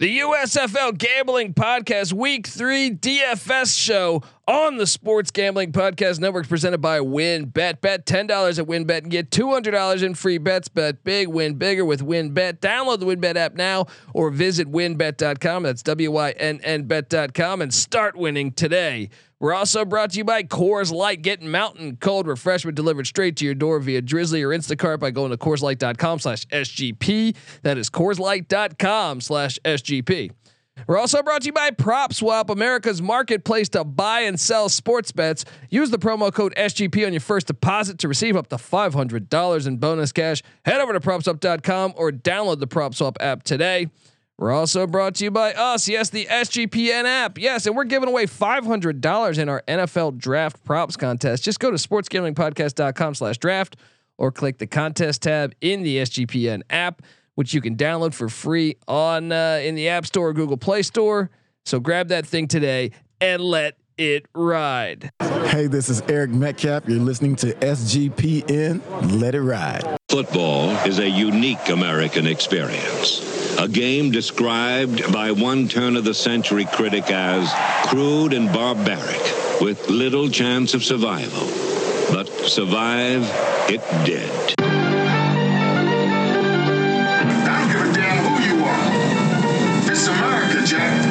The USFL Gambling Podcast Week 3 DFS show on the Sports Gambling Podcast Network presented by WynnBET. Bet Bet $10 at WynnBET and get $200 in free bets. Bet big, win bigger with WynnBET. Download the WynnBET app now or visit wynnbet.com. That's W Y N N bet.com and start winning today. We're also brought to you by Coors Light. Get mountain cold refreshment delivered straight to your door via Drizly or Instacart by going to CoorsLight.com slash SGP. That is CoorsLight.com slash SGP. We're also brought to you by PropSwap, America's marketplace to buy and sell sports bets. Use the promo code SGP on your first deposit to receive up to $500 in bonus cash. Head over to PropSwap.com or download the PropSwap app today. We're also brought to you by us. Yes, the SGPN app. Yes, and we're giving away $500 in our NFL draft props contest. Just go to sportsgamblingpodcast.com slash draft or click the contest tab in the SGPN app, which you can download for free on uh, in the App Store or Google Play Store. So grab that thing today and let it ride. Hey, this is Eric Metcalf. You're listening to SGPN. Let it ride. Football is a unique American experience. A game described by one turn of the century critic as crude and barbaric, with little chance of survival. But survive it did. Is America, Jack.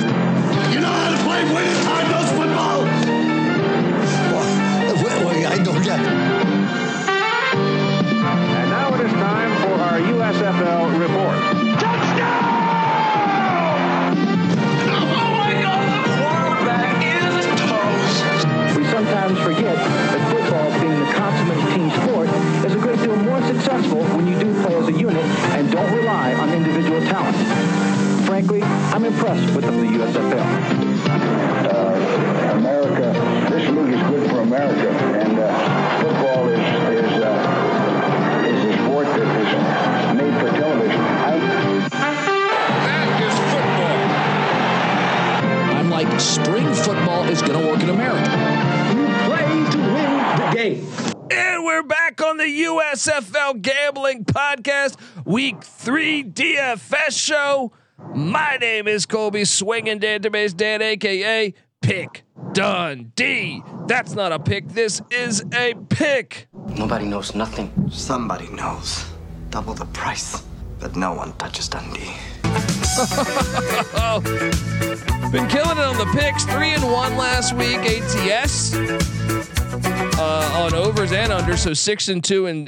We're back on the USFL Gambling Podcast, Week Three DFS Show. My name is Colby Swinging Dan Database Dan, aka Pick Dundee. That's not a pick. This is a pick. Nobody knows nothing. Somebody knows. Double the price. But no one touches Dundee. Been killing it on the picks. Three and one last week. ATS uh, on overs and under. So six and two in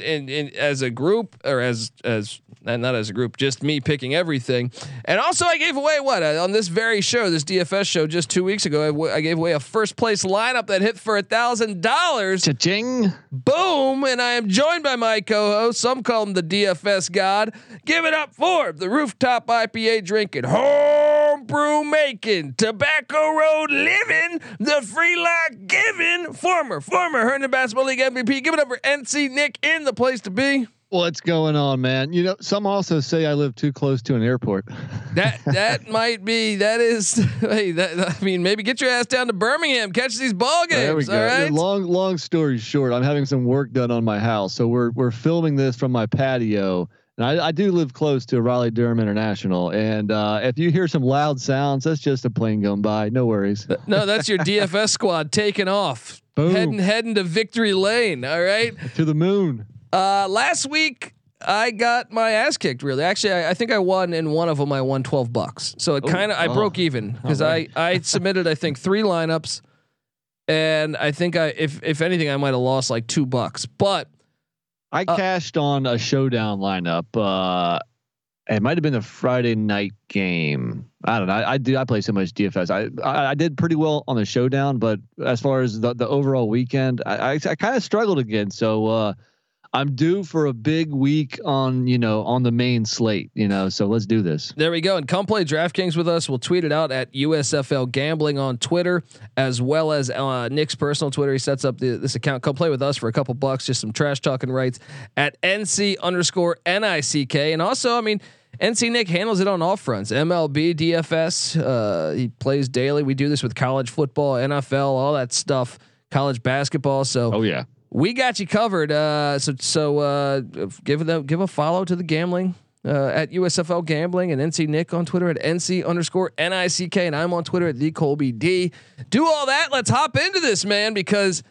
as a group or as as and not as a group, just me picking everything. And also, I gave away what uh, on this very show, this DFS show, just two weeks ago. I, w- I gave away a first place lineup that hit for a thousand dollars. Cha-ching. Boom! And I am joined by my co-host. Some call him the DFS god. Give it up for the rooftop IPA drinking, homebrew making, tobacco road living, the free lock giving, former former Herndon Basketball League MVP. Give it up for NC Nick in the place to be. What's going on, man? You know, some also say I live too close to an airport. That that might be that is. Hey, that I mean, maybe get your ass down to Birmingham, catch these ball games. There we go. All right. Long long story short, I'm having some work done on my house, so we're we're filming this from my patio. And I, I do live close to Raleigh Durham International, and uh, if you hear some loud sounds, that's just a plane going by. No worries. No, that's your DFS squad taking off, Boom. heading heading to victory lane. All right. to the moon. Uh, last week I got my ass kicked. Really, actually, I, I think I won in one of them. I won twelve bucks, so it kind of I oh. broke even because. I I submitted I think three lineups, and I think I if if anything I might have lost like two bucks, but I Uh, cashed on a showdown lineup. Uh, it might have been a Friday night game. I don't know. I, I do. I play so much DFS. I, I I did pretty well on the showdown, but as far as the, the overall weekend, I I, I kind of struggled again. So uh, I'm due for a big week on you know on the main slate. You know, so let's do this. There we go. And come play DraftKings with us. We'll tweet it out at USFL Gambling on Twitter, as well as uh, Nick's personal Twitter. He sets up the, this account. Come play with us for a couple bucks, just some trash talking rights at NC underscore NICK. And also, I mean, NC Nick handles it on all fronts. MLB, DFS. Uh, he plays daily. We do this with college football, NFL, all that stuff. College basketball. So Oh yeah. We got you covered. Uh, so so uh, give a, give a follow to the gambling uh, at USFL Gambling and NC Nick on Twitter at NC underscore NICK. And I'm on Twitter at the Colby D. Do all that. Let's hop into this, man, because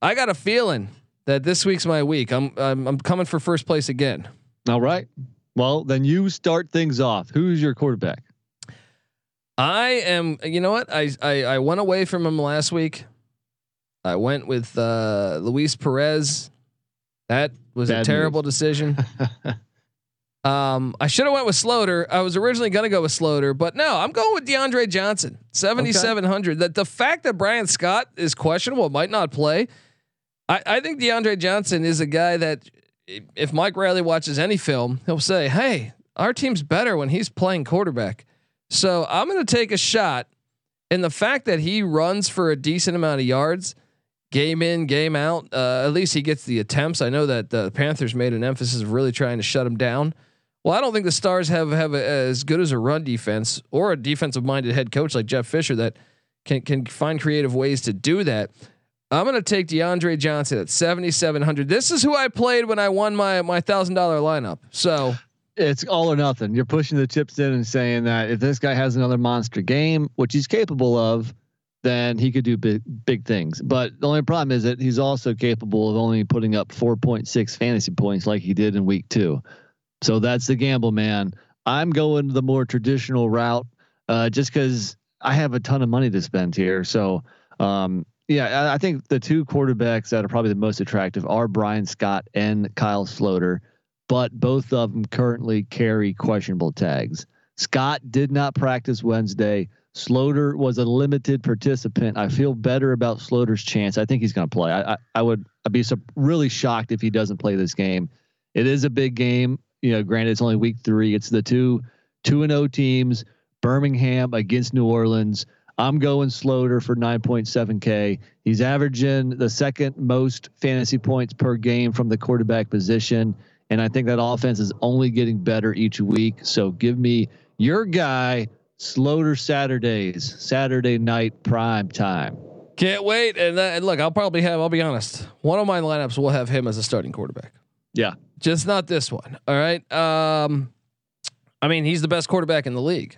I got a feeling that this week's my week. I'm, I'm, I'm coming for first place again. All right. Well, then you start things off. Who's your quarterback? I am. You know what? I I, I went away from him last week. I went with uh, Luis Perez. That was Bad a terrible decision. um, I should have went with Sloter. I was originally going to go with Sloter, but no, I'm going with DeAndre Johnson, 7700. That the fact that Bryan Scott is questionable, might not play. I, I think DeAndre Johnson is a guy that if Mike Riley watches any film, he'll say, "Hey, our team's better when he's playing quarterback." So I'm going to take a shot in the fact that he runs for a decent amount of yards, game in, game out. Uh, at least he gets the attempts. I know that the Panthers made an emphasis of really trying to shut him down. Well, I don't think the Stars have have a, as good as a run defense or a defensive minded head coach like Jeff Fisher that can can find creative ways to do that. I'm going to take DeAndre Johnson at 7,700. This is who I played when I won my my thousand dollar lineup. So it's all or nothing. You're pushing the chips in and saying that if this guy has another monster game, which he's capable of, then he could do big big things. But the only problem is that he's also capable of only putting up 4.6 fantasy points like he did in week two. So that's the gamble, man. I'm going the more traditional route, uh, just because I have a ton of money to spend here. So um, yeah, I think the two quarterbacks that are probably the most attractive are Bryan Scott and Kyle Sloter, but both of them currently carry questionable tags. Scott did not practice Wednesday. Sloter was a limited participant. I feel better about Sloter's chance. I think he's going to play. I, I, I would I'd be so really shocked if he doesn't play this game. It is a big game. You know, granted it's only week three. It's the two two and O teams. Birmingham against New Orleans. I'm going Sloter for 9.7K. He's averaging the second most fantasy points per game from the quarterback position. And I think that offense is only getting better each week. So give me your guy, Sloter Saturdays, Saturday night prime time. Can't wait. And, and look, I'll probably have, I'll be honest, one of my lineups will have him as a starting quarterback. Yeah. Just not this one. All right. Um, I mean, he's the best quarterback in the league.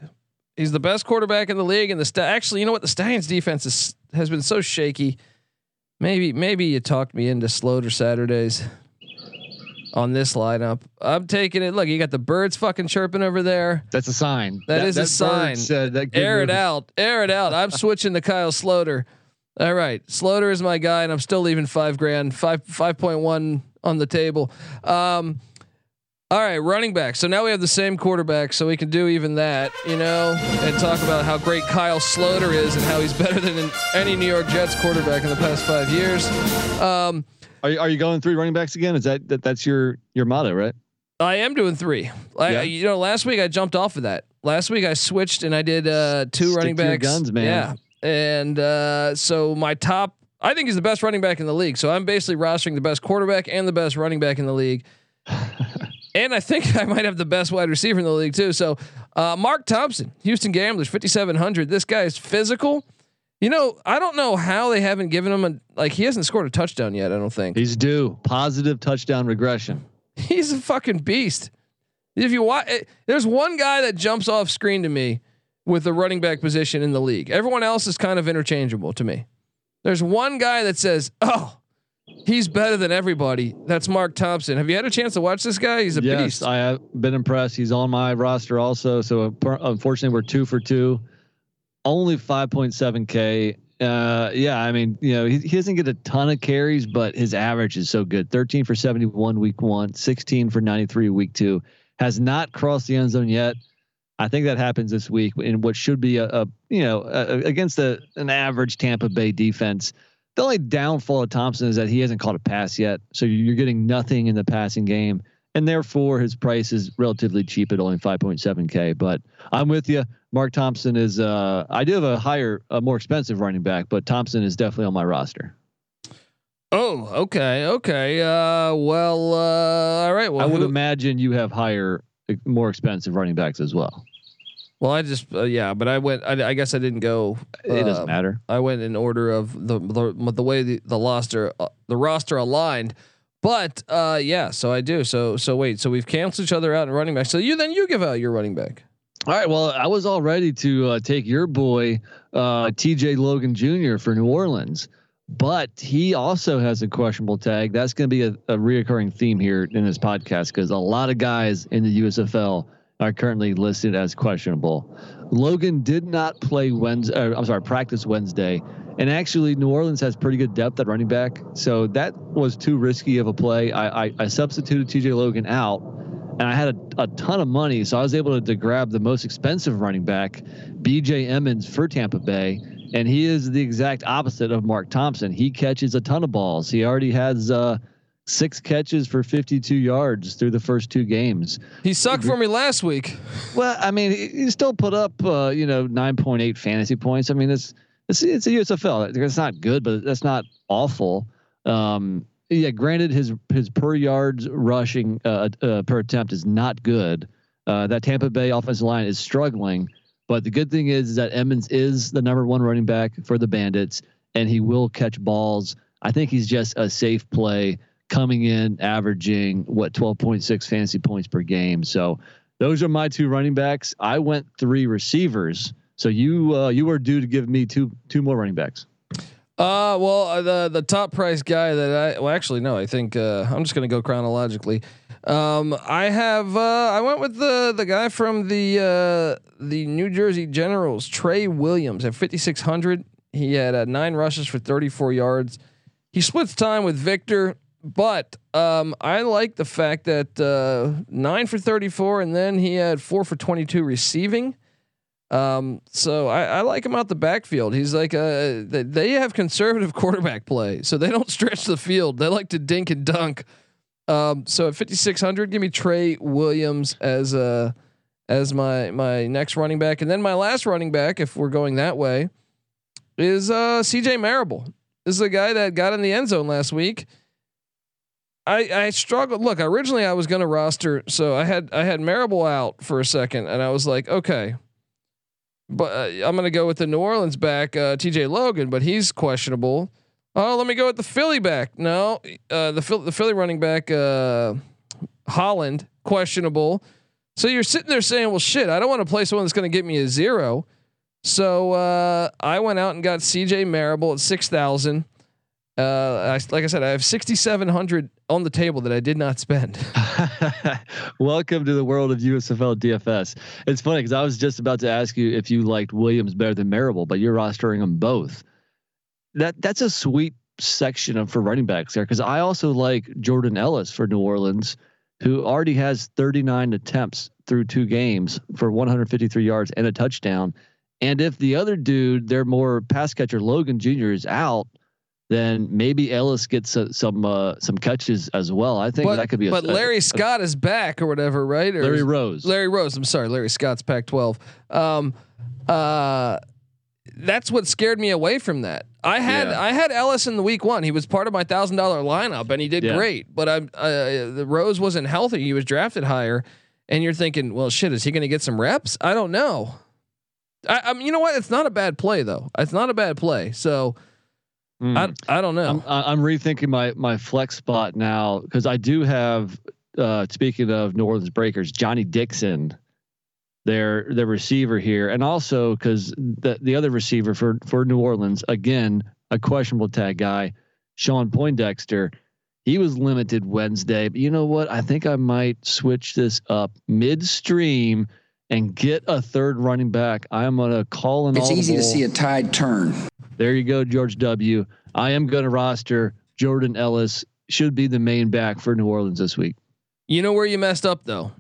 He's the best quarterback in the league. And the sta- actually, you know what? The Stallions defense is, has been so shaky. Maybe, maybe you talked me into Sloter Saturdays on this lineup. I'm taking it. Look, you got the birds fucking chirping over there. That's a sign. that, that is that a sign. Said that Air it out. Air it out. I'm switching to Kyle Sloter. All right, Sloter is my guy, and I'm still leaving five grand, five five point one on the table. Um, all right, running back. So now we have the same quarterback, so we can do even that, you know, and talk about how great Kyle Sloter is and how he's better than any New York Jets quarterback in the past five years. Um, Are you, are you going three running backs again? Is that, that that's your your motto, right? I am doing three. I, Yeah. you know, last week I jumped off of that. Last week I switched and I did uh, two Stick running backs. guns, man. Yeah, and uh, so my top, I think he's the best running back in the league. So I'm basically rostering the best quarterback and the best running back in the league. and I think I might have the best wide receiver in the league too. So uh, Mark Thompson, Houston Gamblers, 5700. This guy is physical. You know, I don't know how they haven't given him a like. He hasn't scored a touchdown yet. I don't think He's due positive touchdown regression. he's a fucking beast. If you watch, eh, there's one guy that jumps off screen to me with the running back position in the league. Everyone else is kind of interchangeable to me. There's one guy that says, "Oh, he's better than everybody." That's Mark Thompson. Have you had a chance to watch this guy? He's a yes, beast. I have been impressed. He's on my roster also. So uh, unfortunately, we're two for two. Only 5.7k. Uh, yeah, I mean, you know, he, he doesn't get a ton of carries, but his average is so good. 13 for 71 week one, 16 for 93 week two. Has not crossed the end zone yet. I think that happens this week in what should be a, a you know a, against a, an average Tampa Bay defense. The only downfall of Thompson is that he hasn't caught a pass yet, so you're getting nothing in the passing game, and therefore his price is relatively cheap at only 5.7k. But I'm with you. Mark Thompson is. Uh, I do have a higher, a more expensive running back, but Thompson is definitely on my roster. oh, okay, okay. Uh, well, uh, all right. Well, I would who- imagine you have higher, more expensive running backs as well. well, I just uh, yeah, but I went. I, I guess I didn't go. It doesn't um, matter. I went in order of the the, the way the, the roster uh, the roster aligned. But uh, yeah, so I do. So so wait, so we've canceled each other out in running back. So you then you give out your running back. All right. Well, I was all ready to uh, take your boy uh, T.J. Logan Jr. for New Orleans, but he also has a questionable tag. That's going to be a, a reoccurring theme here in this podcast because a lot of guys in the USFL are currently listed as questionable. Logan did not play Wednesday. Uh, I'm sorry, practice Wednesday, and actually New Orleans has pretty good depth at running back, so that was too risky of a play. I, I, I substituted T.J. Logan out and I had a, a ton of money, so I was able to, to grab the most expensive running back, B.J. Emmons for Tampa Bay, and he is the exact opposite of Mark Thompson. He catches a ton of balls. He already has uh, six catches for 52 yards through the first two games. He sucked for me last week. Well, I mean, he still put up uh, you know 9.8 fantasy points. I mean, it's it's it's a USFL. It's not good, but that's not awful. Um, yeah, granted, his his per yards rushing uh, uh, per attempt is not good. Uh, that Tampa Bay offensive line is struggling, but the good thing is, is that Emmons is the number one running back for the Bandits, and he will catch balls. I think he's just a safe play coming in, averaging what 12.6 fantasy points per game. So those are my two running backs. I went three receivers. So you uh, you were due to give me two two more running backs. Uh, well, uh, the the top price guy that I well actually no, I think uh, I'm just gonna go chronologically. Um, I have uh, I went with the the guy from the uh, the New Jersey Generals, Trey Williams at 5600. He had uh, nine rushes for 34 yards. He splits time with Victor, but um, I like the fact that uh, nine for 34, and then he had four for 22 receiving. Um, so I, I, like him out the backfield. He's like a they have conservative quarterback play, so they don't stretch the field. They like to dink and dunk. Um, so at 5600, give me Trey Williams as a as my my next running back, and then my last running back, if we're going that way, is uh, CJ Marable. This is a guy that got in the end zone last week. I I struggled. Look, originally I was going to roster, so I had I had Marable out for a second, and I was like, okay but uh, I'm going to go with the New Orleans back, uh, T.J. Logan, but he's questionable. Oh, let me go with the Philly back. No, uh, the Philly, the Philly running back, uh, Holland, questionable. So you're sitting there saying, "Well, shit, I don't want to play someone that's going to get me a zero. So uh, I went out and got C.J. Marable at six thousand. Uh, I, like I said, I have 6,700 on the table that I did not spend. Welcome to the world of USFL DFS. It's funny because I was just about to ask you if you liked Williams better than Marable, but you're rostering them both. That that's a sweet section of for running backs there because I also like Jordan Ellis for New Orleans, who already has 39 attempts through two games for 153 yards and a touchdown. And if the other dude, their more pass catcher Logan Jr. is out then maybe Ellis gets uh, some uh, some catches as well. I think but, that could be. But a, Larry a, Scott is back or whatever, right? Or Larry Rose. Larry Rose. I'm sorry, Larry Scott's Pac-12. Um, uh, that's what scared me away from that. I had yeah. I had Ellis in the week one. He was part of my thousand dollar lineup, and he did yeah. great. But I uh, the Rose wasn't healthy. He was drafted higher, and you're thinking, well, shit, is he going to get some reps? I don't know. I, I mean, you know what? It's not a bad play though. It's not a bad play. So Mm. I I don't know. I'm, I'm rethinking my my flex spot now because I do have. Uh, speaking of New Orleans Breakers, Johnny Dixon, their their receiver here, and also because the the other receiver for for New Orleans again a questionable tag guy, Shawn Poindexter. He was limited Wednesday, but you know what? I think I might switch this up midstream and get a third running back. I'm gonna call an. It's easy to see a tide turn. There you go, George W. I am going to roster Jordan Ellis. Should be the main back for New Orleans this week. You know where you messed up though.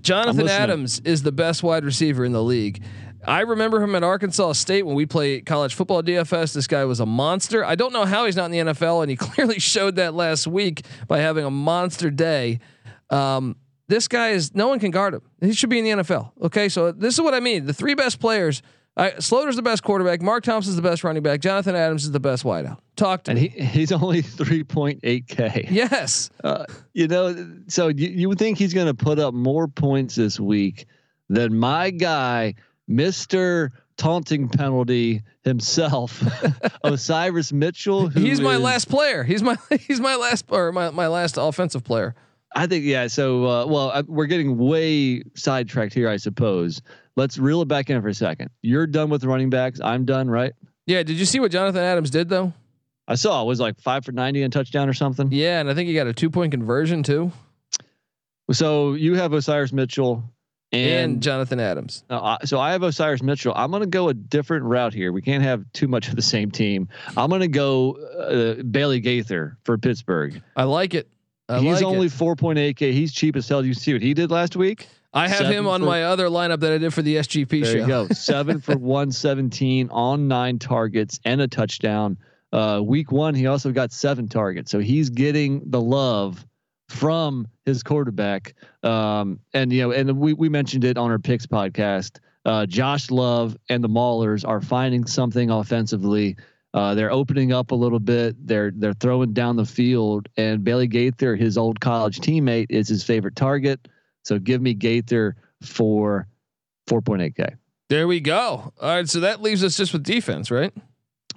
Jonathan Adams is the best wide receiver in the league. I remember him at Arkansas State when we played college football DFS. This guy was a monster. I don't know how he's not in the NFL, and he clearly showed that last week by having a monster day. Um, this guy is no one can guard him. He should be in the NFL. Okay, so this is what I mean. The three best players Right, Sloter's the best quarterback. Mark Thompson's the best running back. Jonathan Adams is the best wideout. Talk to and me. he he's only three point eight k. Yes. Uh, you know, so you, you would think he's going to put up more points this week than my guy, Mister taunting penalty himself, Osiris Mitchell. he's my is, last player. He's my he's my last or my, my last offensive player. I think yeah. So uh, well, I, we're getting way sidetracked here, I suppose. Let's reel it back in for a second. You're done with running backs. I'm done, right? Yeah. Did you see what Jonathan Adams did though? I saw it was like five for ninety and touchdown or something. Yeah, and I think he got a two point conversion too. So you have Osiris Mitchell and, and Jonathan Adams. Uh, so I have Osiris Mitchell. I'm going to go a different route here. We can't have too much of the same team. I'm going to go uh, Bailey Gaither for Pittsburgh. I like it. I He's like only 4.8k. He's cheap as hell. You see what he did last week? I have Seven him on for- my other lineup that I did for the SGP There show. you go. Seven for 117 on nine targets and a touchdown. Uh, week one, he also got seven targets. So he's getting the love from his quarterback. Um, and you know, and we we mentioned it on our picks podcast. Uh, Josh Love and the Maulers are finding something offensively. Uh, they're opening up a little bit. They're they're throwing down the field, and Bailey Gaither, his old college teammate, is his favorite target. So give me Gaither for 4.8k. There we go. All right, so that leaves us just with defense, right?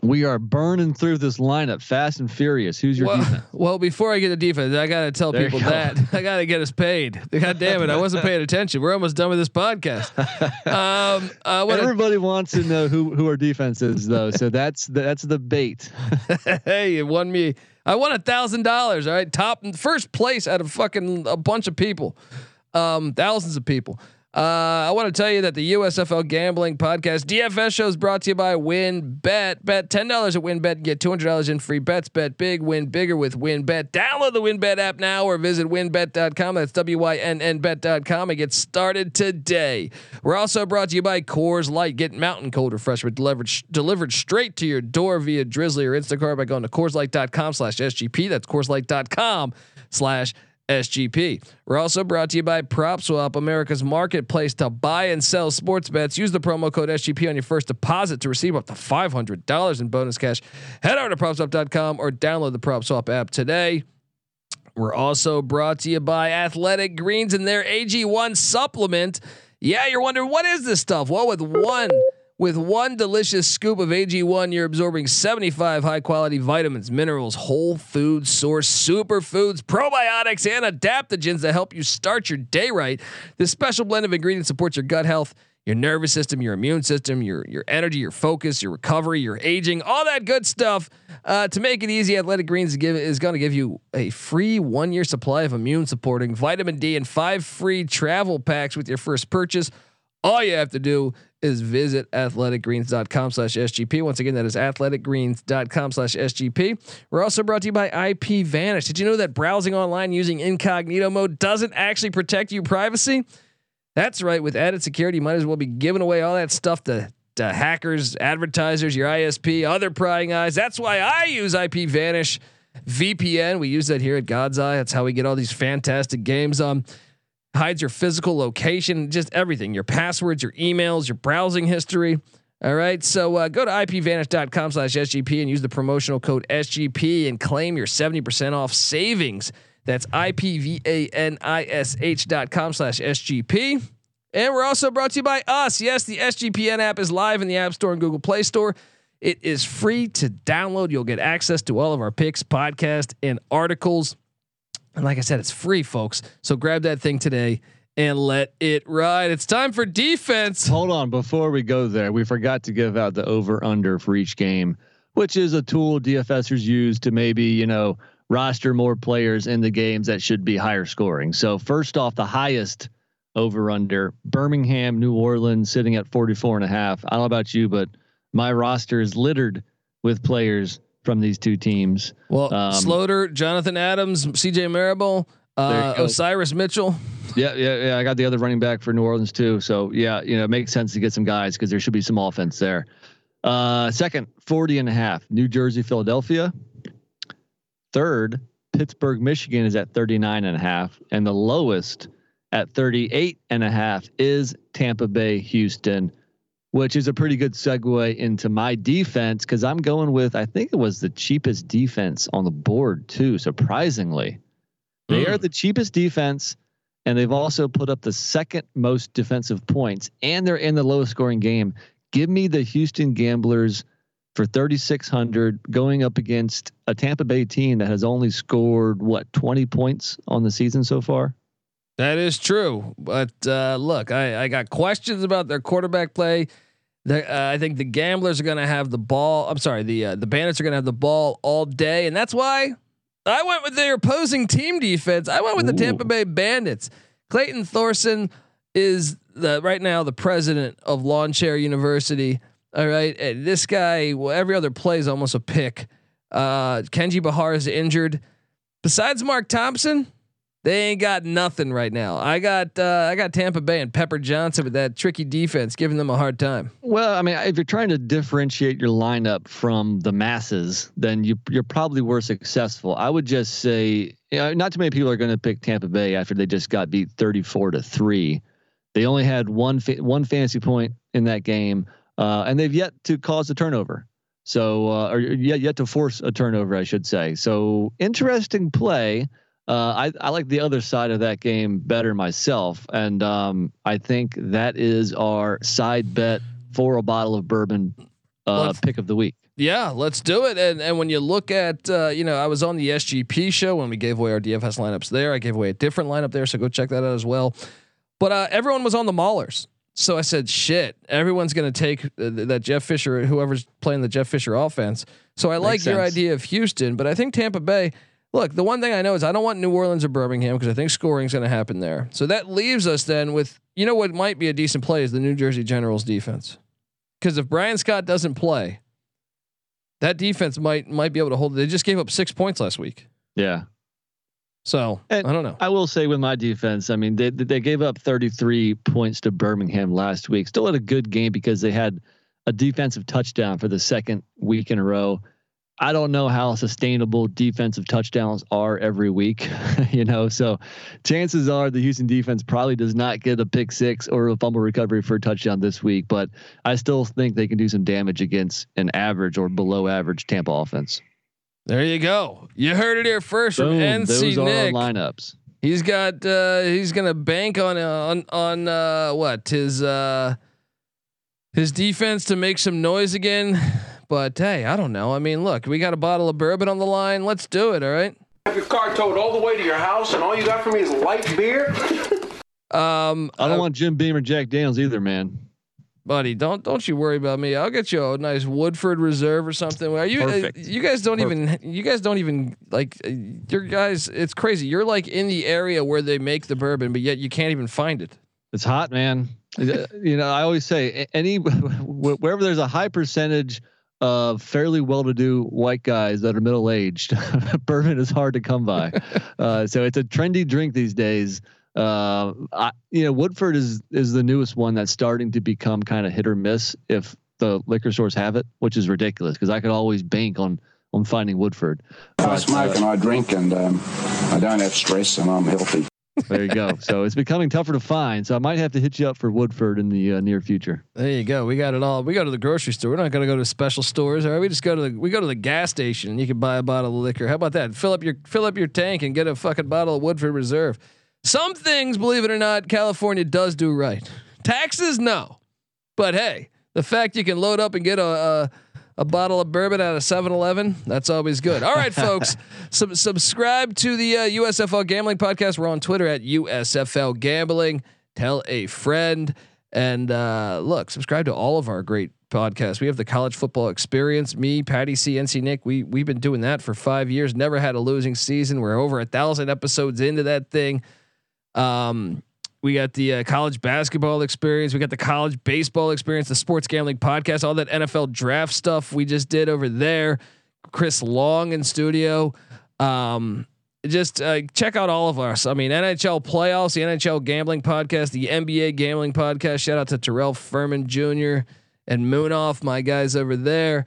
We are burning through this lineup fast and furious. Who's your well, defense? well, before I get to defense, I gotta tell There people that I gotta get us paid. God damn it, I wasn't paying attention. We're almost done with this podcast. Um, wanna- Everybody wants to know who who our defense is, though. So that's the, that's the bait. hey, it won me. I won a thousand dollars. All right, top first place out of fucking a bunch of people, um, thousands of people. Uh, I want to tell you that the USFL Gambling Podcast DFS show is brought to you by WynnBET Bet ten dollars at WynnBET and get two hundred dollars in free bets. Bet big, win bigger with WynnBET. Download the WynnBET app now or visit WynnBET.com. That's W Y N N Bet.com and get started today. We're also brought to you by Coors Light. Get mountain cold refreshment delivered delivered straight to your door via Drizly or Instacart by going to CoorsLight.com/sgp. That's CoorsLight.com/slash SGP. We're also brought to you by PropSwap, America's marketplace to buy and sell sports bets. Use the promo code SGP on your first deposit to receive up to $500 in bonus cash. Head over to PropSwap.com or download the PropSwap app today. We're also brought to you by Athletic Greens and their AG1 supplement. Yeah, you're wondering what is this stuff? Well, with one with one delicious scoop of AG1, you're absorbing 75 high quality vitamins, minerals, whole food source superfoods, probiotics, and adaptogens that help you start your day right. This special blend of ingredients supports your gut health, your nervous system, your immune system, your your energy, your focus, your recovery, your aging, all that good stuff. Uh, to make it easy, Athletic Greens give, is going to give you a free one year supply of immune supporting vitamin D and five free travel packs with your first purchase. All you have to do is visit athleticgreens.com slash SGP. Once again, that is athleticgreens.com slash SGP. We're also brought to you by IP Vanish. Did you know that browsing online using incognito mode doesn't actually protect your privacy? That's right. With added security, you might as well be giving away all that stuff to, to hackers, advertisers, your ISP, other prying eyes. That's why I use IP Vanish VPN. We use that here at God's Eye. That's how we get all these fantastic games. Um, hides your physical location, just everything, your passwords, your emails, your browsing history. All right. So uh, go to ipvanish.com slash SGP and use the promotional code SGP and claim your 70% off savings. That's ipvanish.com slash SGP. And we're also brought to you by us. Yes, the SGPN app is live in the App Store and Google Play Store. It is free to download. You'll get access to all of our picks, podcast, and articles. And like I said, it's free, folks. So grab that thing today and let it ride. It's time for defense. Hold on, before we go there, we forgot to give out the over under for each game, which is a tool DFSers use to maybe you know roster more players in the games that should be higher scoring. So first off, the highest over under Birmingham, New Orleans, sitting at 44 and a half. I don't know about you, but my roster is littered with players from these two teams. Well, Um, Sloter, Jonathan Adams, CJ Marable, uh. Osiris Mitchell. Yeah, yeah, yeah. I got the other running back for New Orleans too. So yeah, you know, it makes sense to get some guys because there should be some offense there. Uh, second, 40 and a half. New Jersey, Philadelphia. Third, Pittsburgh, Michigan is at 39 and a half. And the lowest at 38 and a half is Tampa Bay, Houston, which is a pretty good segue into my defense because I'm going with, I think it was the cheapest defense on the board too, surprisingly. They hmm. are the cheapest defense, and they've also put up the second most defensive points, and they're in the lowest scoring game. Give me the Houston Gamblers for 3600 going up against a Tampa Bay team that has only scored what 20 points on the season so far. That is true, but uh, look, I, I got questions about their quarterback play. The, uh, I think the gamblers are going to have the ball. I'm sorry, the uh, the Bandits are going to have the ball all day, and that's why I went with their opposing team defense. I went with Ooh. the Tampa Bay Bandits. Clayton Thorson is the right now the president of Lawn Chair University. All right, and this guy, well, every other play is almost a pick. Uh, Kenji Bahar is injured. Besides Mark Thompson, they ain't got nothing right now. I got uh, I got Tampa Bay and Pepper Johnson with that tricky defense, giving them a hard time. Well, I mean, if you're trying to differentiate your lineup from the masses, then you you're probably were successful. I would just say, you know, not too many people are going to pick Tampa Bay after they just got beat 34 to three. They only had one fa- one fantasy point in that game, uh, and they've yet to cause a turnover. So, uh, or yet yet to force a turnover, I should say. So, interesting play. Uh, I, I like the other side of that game better myself, and um, I think that is our side bet for a bottle of bourbon uh, pick of the week. Yeah, let's do it. And and when you look at, uh, you know, I was on the SGP show when we gave away our DFS lineups there. I gave away a different lineup there, so go check that out as well. But uh, everyone was on the Maulers, so I said, "Shit, everyone's going to take uh, that Jeff Fisher, whoever's playing the Jeff Fisher offense." So I Makes like sense. your idea of Houston, but I think Tampa Bay Look, the one thing I know is I don't want New Orleans or Birmingham because I think scoring is going to happen there. So that leaves us then with you know what might be a decent play is the New Jersey Generals defense. Because if Bryan Scott doesn't play, that defense might might be able to hold. They just gave up six points last week. Yeah. So and I don't know. I will say with my defense, I mean they they gave up 33 points to Birmingham last week. Still had a good game because they had a defensive touchdown for the second week in a row. I don't know how sustainable defensive touchdowns are every week, you know. So chances are the Houston defense probably does not get a pick six or a fumble recovery for a touchdown this week, but I still think they can do some damage against an average or below average Tampa offense. There you go. You heard it here first Boom, from NC those Nick. lineups. He's got uh he's going to bank on uh, on on uh what? His uh his defense to make some noise again. But hey, I don't know. I mean, look, we got a bottle of bourbon on the line. Let's do it. All right. Have your car towed all the way to your house, and all you got for me is light beer. um, I don't uh, want Jim Beam or Jack Daniels either, man. Buddy, don't don't you worry about me. I'll get you a nice Woodford Reserve or something. Are you uh, you guys don't Perfect. even you guys don't even like uh, your guys. It's crazy. You're like in the area where they make the bourbon, but yet you can't even find it. It's hot, man. you know, I always say any wherever there's a high percentage of fairly well-to-do white guys that are middle-aged. Bourbon is hard to come by, uh, so it's a trendy drink these days. Uh, I, you know, Woodford is is the newest one that's starting to become kind of hit or miss if the liquor stores have it, which is ridiculous because I could always bank on on finding Woodford. I smoke uh, and I drink and um, I don't have stress and I'm healthy there you go. So it's becoming tougher to find. So I might have to hit you up for Woodford in the uh, near future. There you go. We got it all. We go to the grocery store. We're not going to go to special stores. All right. We just go to the we go to the gas station and you can buy a bottle of liquor. How about that? Fill up your fill up your tank and get a fucking bottle of Woodford Reserve. Some things, believe it or not, California does do right. Taxes, no. But hey, the fact you can load up and get a, a a bottle of bourbon at a 7-Eleven. That's always good. All right, folks, sub- subscribe to the uh, USFL Gambling Podcast. We're on Twitter at USFL Gambling. Tell a friend. And uh, look, subscribe to all of our great podcasts. We have the college football experience. Me, Patty C, NC Nick. We we've been doing that for five years. Never had a losing season. We're over a thousand episodes into that thing. Um, we got the uh, college basketball experience. We got the college baseball experience, the sports gambling podcast, all that NFL draft stuff we just did over there. Chris Long in studio. Um, just uh, check out all of us. I mean, NHL playoffs, the NHL gambling podcast, the NBA gambling podcast. Shout out to Terrell Furman Jr. and Moonoff, my guys over there.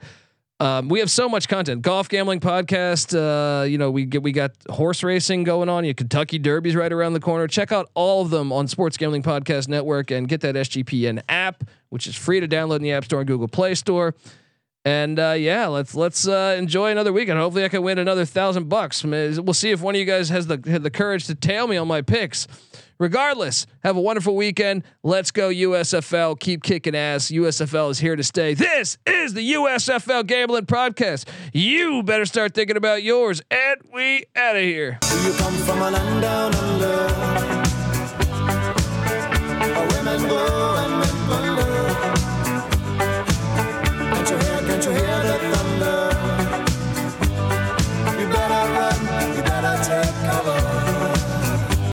Um, we have so much content. Golf gambling podcast. Uh, you know, we get we got horse racing going on. You Kentucky Derby's right around the corner. Check out all of them on Sports Gambling Podcast Network and get that SGPN app, which is free to download in the App Store and Google Play Store. And uh, yeah, let's let's uh, enjoy another weekend. Hopefully, I can win another thousand bucks. We'll see if one of you guys has the the courage to tail me on my picks. Regardless, have a wonderful weekend. Let's go USFL. Keep kicking ass. USFL is here to stay. This is the USFL Gambling Podcast. You better start thinking about yours. And we out of here. Do